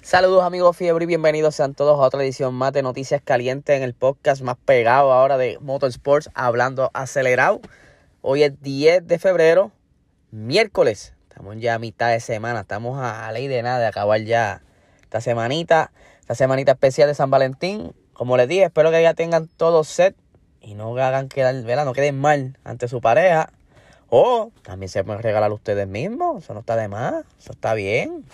Saludos amigos fiebre y bienvenidos sean todos a otra edición más de Noticias Calientes en el podcast más pegado ahora de Motorsports, hablando acelerado. Hoy es 10 de febrero, miércoles. Estamos ya a mitad de semana, estamos a, ley de nada de acabar ya esta semanita, esta semanita especial de San Valentín. Como les dije, espero que ya tengan todo set y no hagan quedar, ¿verdad? no queden mal ante su pareja. O también se pueden regalar ustedes mismos, eso no está de más, eso está bien.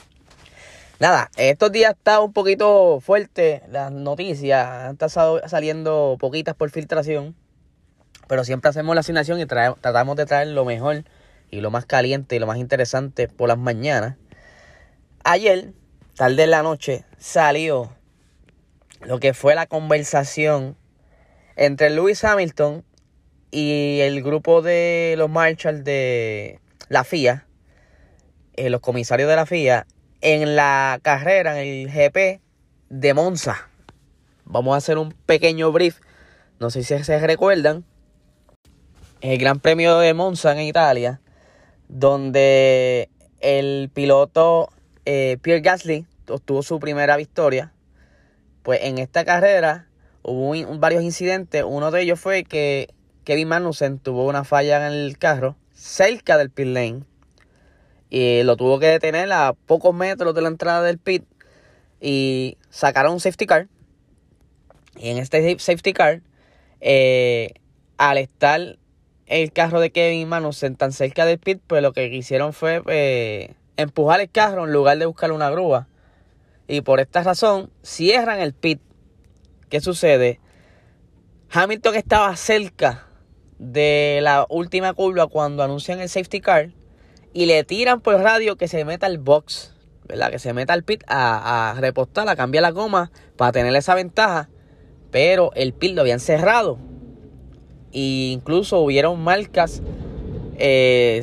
Nada, estos días está un poquito fuerte las noticias, han estado saliendo poquitas por filtración, pero siempre hacemos la asignación y tratamos de traer lo mejor y lo más caliente y lo más interesante por las mañanas. Ayer, tarde en la noche, salió lo que fue la conversación entre Lewis Hamilton y el grupo de los Marshall de la FIA, eh, los comisarios de la FIA, en la carrera, en el GP de Monza. Vamos a hacer un pequeño brief. No sé si se recuerdan. El Gran Premio de Monza en Italia. Donde el piloto eh, Pierre Gasly obtuvo su primera victoria. Pues en esta carrera hubo varios incidentes. Uno de ellos fue que Kevin Magnussen tuvo una falla en el carro cerca del pit lane y lo tuvo que detener a pocos metros de la entrada del pit y sacaron un safety car. Y en este safety car, eh, al estar el carro de Kevin Magnussen tan cerca del pit, pues lo que hicieron fue eh, empujar el carro en lugar de buscar una grúa. Y por esta razón cierran el pit. ¿Qué sucede? Hamilton estaba cerca de la última curva cuando anuncian el safety car y le tiran por radio que se meta al box, ¿verdad? Que se meta al pit a, a repostar, a cambiar la goma para tener esa ventaja. Pero el pit lo habían cerrado. E incluso hubieron marcas eh,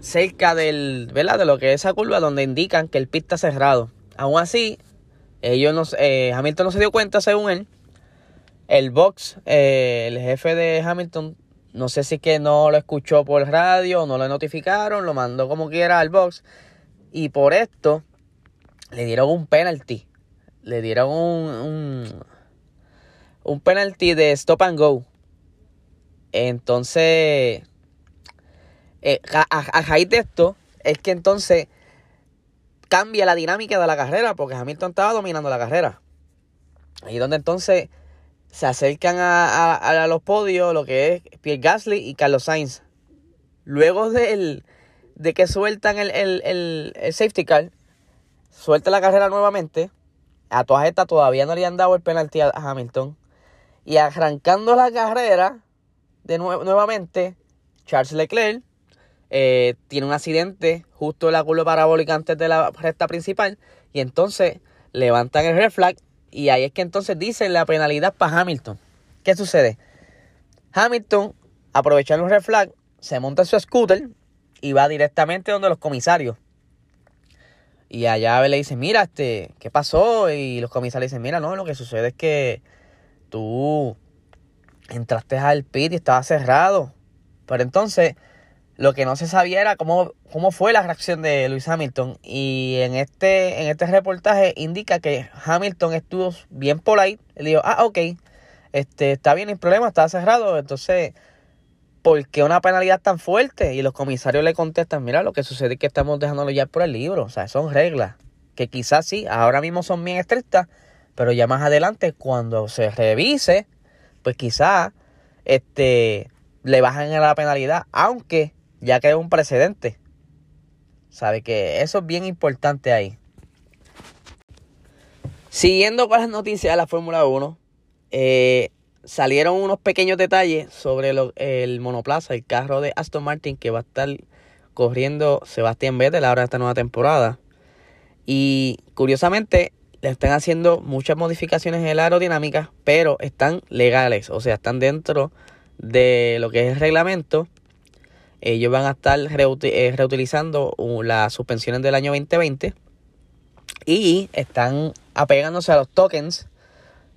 cerca del, ¿verdad? De lo que es esa curva donde indican que el pit está cerrado. Aún así, ellos no, eh, Hamilton no se dio cuenta según él. El box, eh, el jefe de Hamilton no sé si que no lo escuchó por radio, no lo notificaron, lo mandó como quiera al box. Y por esto le dieron un penalty. Le dieron un, un, penalty de stop and go. Entonces, eh, a, raíz de esto, es que entonces cambia la dinámica de la carrera, porque Hamilton estaba dominando la carrera. Ahí donde entonces se acercan a, los podios lo que es Pierre Gasly y Carlos Sainz. Luego de, de que sueltan el, el, safety car, suelta la carrera nuevamente. A todas estas todavía no le han dado el penalti a Hamilton. Y arrancando la carrera de nuevamente, Charles Leclerc eh, tiene un accidente justo en la curva parabólica antes de la recta principal. Y entonces levantan el red flag y ahí es que entonces dicen la penalidad para Hamilton. ¿Qué sucede? Hamilton, aprovechando un red flag, se monta en su scooter y va directamente donde los comisarios. Y allá le dice, mira, este, ¿qué pasó? Y los comisarios dicen, mira, no, lo que sucede es que tú entraste al pit y estaba cerrado. Pero entonces lo que no se sabía era cómo, cómo fue la reacción de Luis Hamilton. Y en este, en este reportaje indica que Hamilton estuvo bien polite. Le dijo, ah, ok, este, está bien, el problema, está cerrado. Entonces, ¿por qué una penalidad tan fuerte? Y los comisarios le contestan, mira, lo que sucede es que estamos dejándolo ya por el libro. O sea, son reglas que quizás sí, ahora mismo son bien estrictas, pero ya más adelante, cuando se revise, pues quizás este, le bajan la penalidad, aunque ya es un precedente. Sabe que eso es bien importante ahí. Siguiendo con las noticias de la Fórmula 1, eh, salieron unos pequeños detalles sobre el monoplaza, el carro de Aston Martin que va a estar corriendo Sebastián Vettel ahora esta nueva temporada. Y curiosamente le están haciendo muchas modificaciones en la aerodinámica, pero están legales, o sea, están dentro de lo que es el reglamento ellos van a estar eh, reutilizando las suspensiones del año 2020 y están apegándose a los tokens.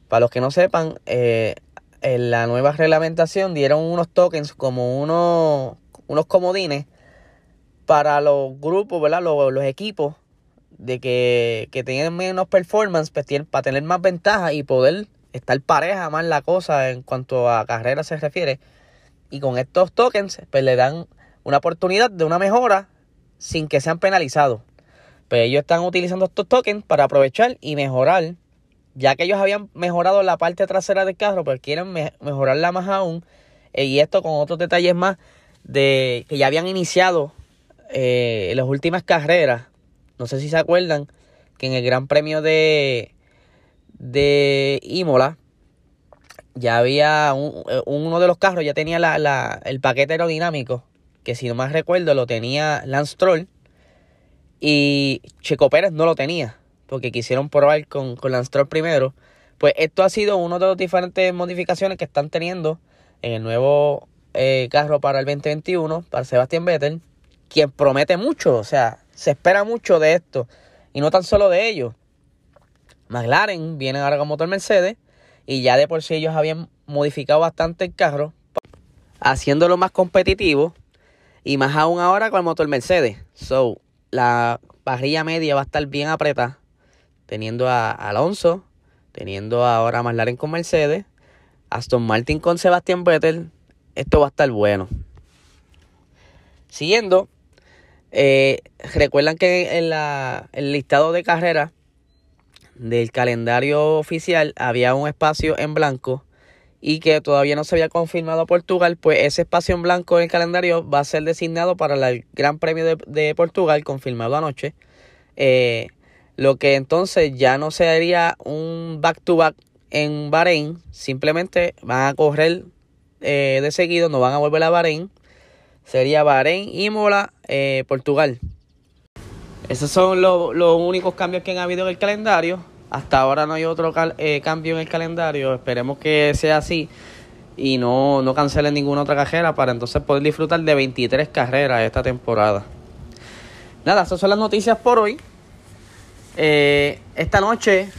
Para los que no sepan, eh, en la nueva reglamentación dieron unos tokens como unos, unos comodines para los grupos, ¿verdad? Los, los equipos de que, que tengan menos performance, pues tienen, para tener más ventaja y poder estar pareja más la cosa en cuanto a carrera se refiere. Y con estos tokens, pues le dan una oportunidad de una mejora sin que sean penalizados. Pues ellos están utilizando estos tokens para aprovechar y mejorar. Ya que ellos habían mejorado la parte trasera del carro, pues quieren mejorarla más aún. Eh, y esto con otros detalles más de que ya habían iniciado eh, en las últimas carreras. No sé si se acuerdan que en el Gran Premio de, de Imola ya había eh, uno de los carros ya tenía la, el paquete aerodinámico que si no más recuerdo lo tenía Lance Troll y Checo Pérez no lo tenía porque quisieron probar con, con Lance Troll primero. Pues esto ha sido una de las diferentes modificaciones que están teniendo en el nuevo eh, carro para el 2021, para Sebastián Vettel, quien promete mucho, o sea, se espera mucho de esto. Y no tan solo de ellos. McLaren viene ahora con motor Mercedes y ya de por sí ellos habían modificado bastante el carro, haciéndolo más competitivo y más aún ahora con el motor Mercedes. So, la parrilla media va a estar bien apretada, teniendo a Alonso, teniendo ahora a McLaren con Mercedes, Aston Martin con Sebastián Vettel. Esto va a estar bueno. Siguiendo, eh, recuerdan que en la, el listado de carreras del calendario oficial había un espacio en blanco y que todavía no se había confirmado Portugal, pues ese espacio en blanco en el calendario va a ser designado para el Gran Premio de, Portugal, confirmado anoche. Eh, lo que entonces ya no sería un back-to-back en Bahrein, simplemente van a correr eh, de seguido, no van a volver a Bahrein. Sería Bahrein, Imola, eh, Portugal. Esos son los únicos cambios que han habido en el calendario. Hasta ahora no hay otro eh, cambio en el calendario. Esperemos que sea así y no, no cancelen ninguna otra carrera para entonces poder disfrutar de 23 carreras esta temporada. Nada, esas son las noticias por hoy. Eh, esta noche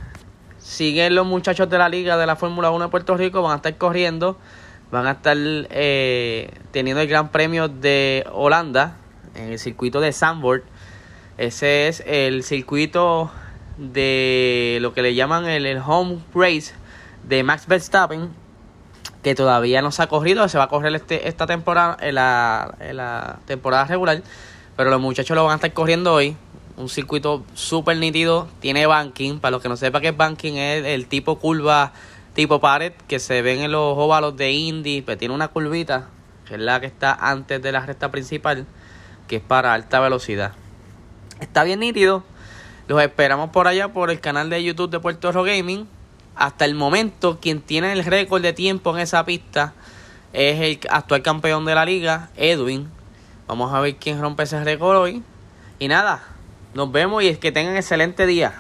siguen los muchachos de la liga de la Fórmula 1 de Puerto Rico, van a estar corriendo, van a estar eh, teniendo el Gran Premio de Holanda en el circuito de Zandvoort ese es el circuito de lo que le llaman el, home race de Max Verstappen, que todavía no se ha corrido, se va a correr este, esta temporada, en la, en la temporada regular, pero los muchachos lo van a estar corriendo hoy. Un circuito súper nítido, tiene banking, para los que no sepan qué es banking, es el tipo curva tipo pared que se ven en los óvalos de Indy, pero tiene una curvita, que es la que está antes de la recta principal, que es para alta velocidad. Está bien nítido. Los esperamos por allá por el canal de YouTube de Puerto Rico Gaming. Hasta el momento, quien tiene el récord de tiempo en esa pista es el actual campeón de la liga, Edwin. Vamos a ver quién rompe ese récord hoy. Y nada, nos vemos y es que tengan excelente día.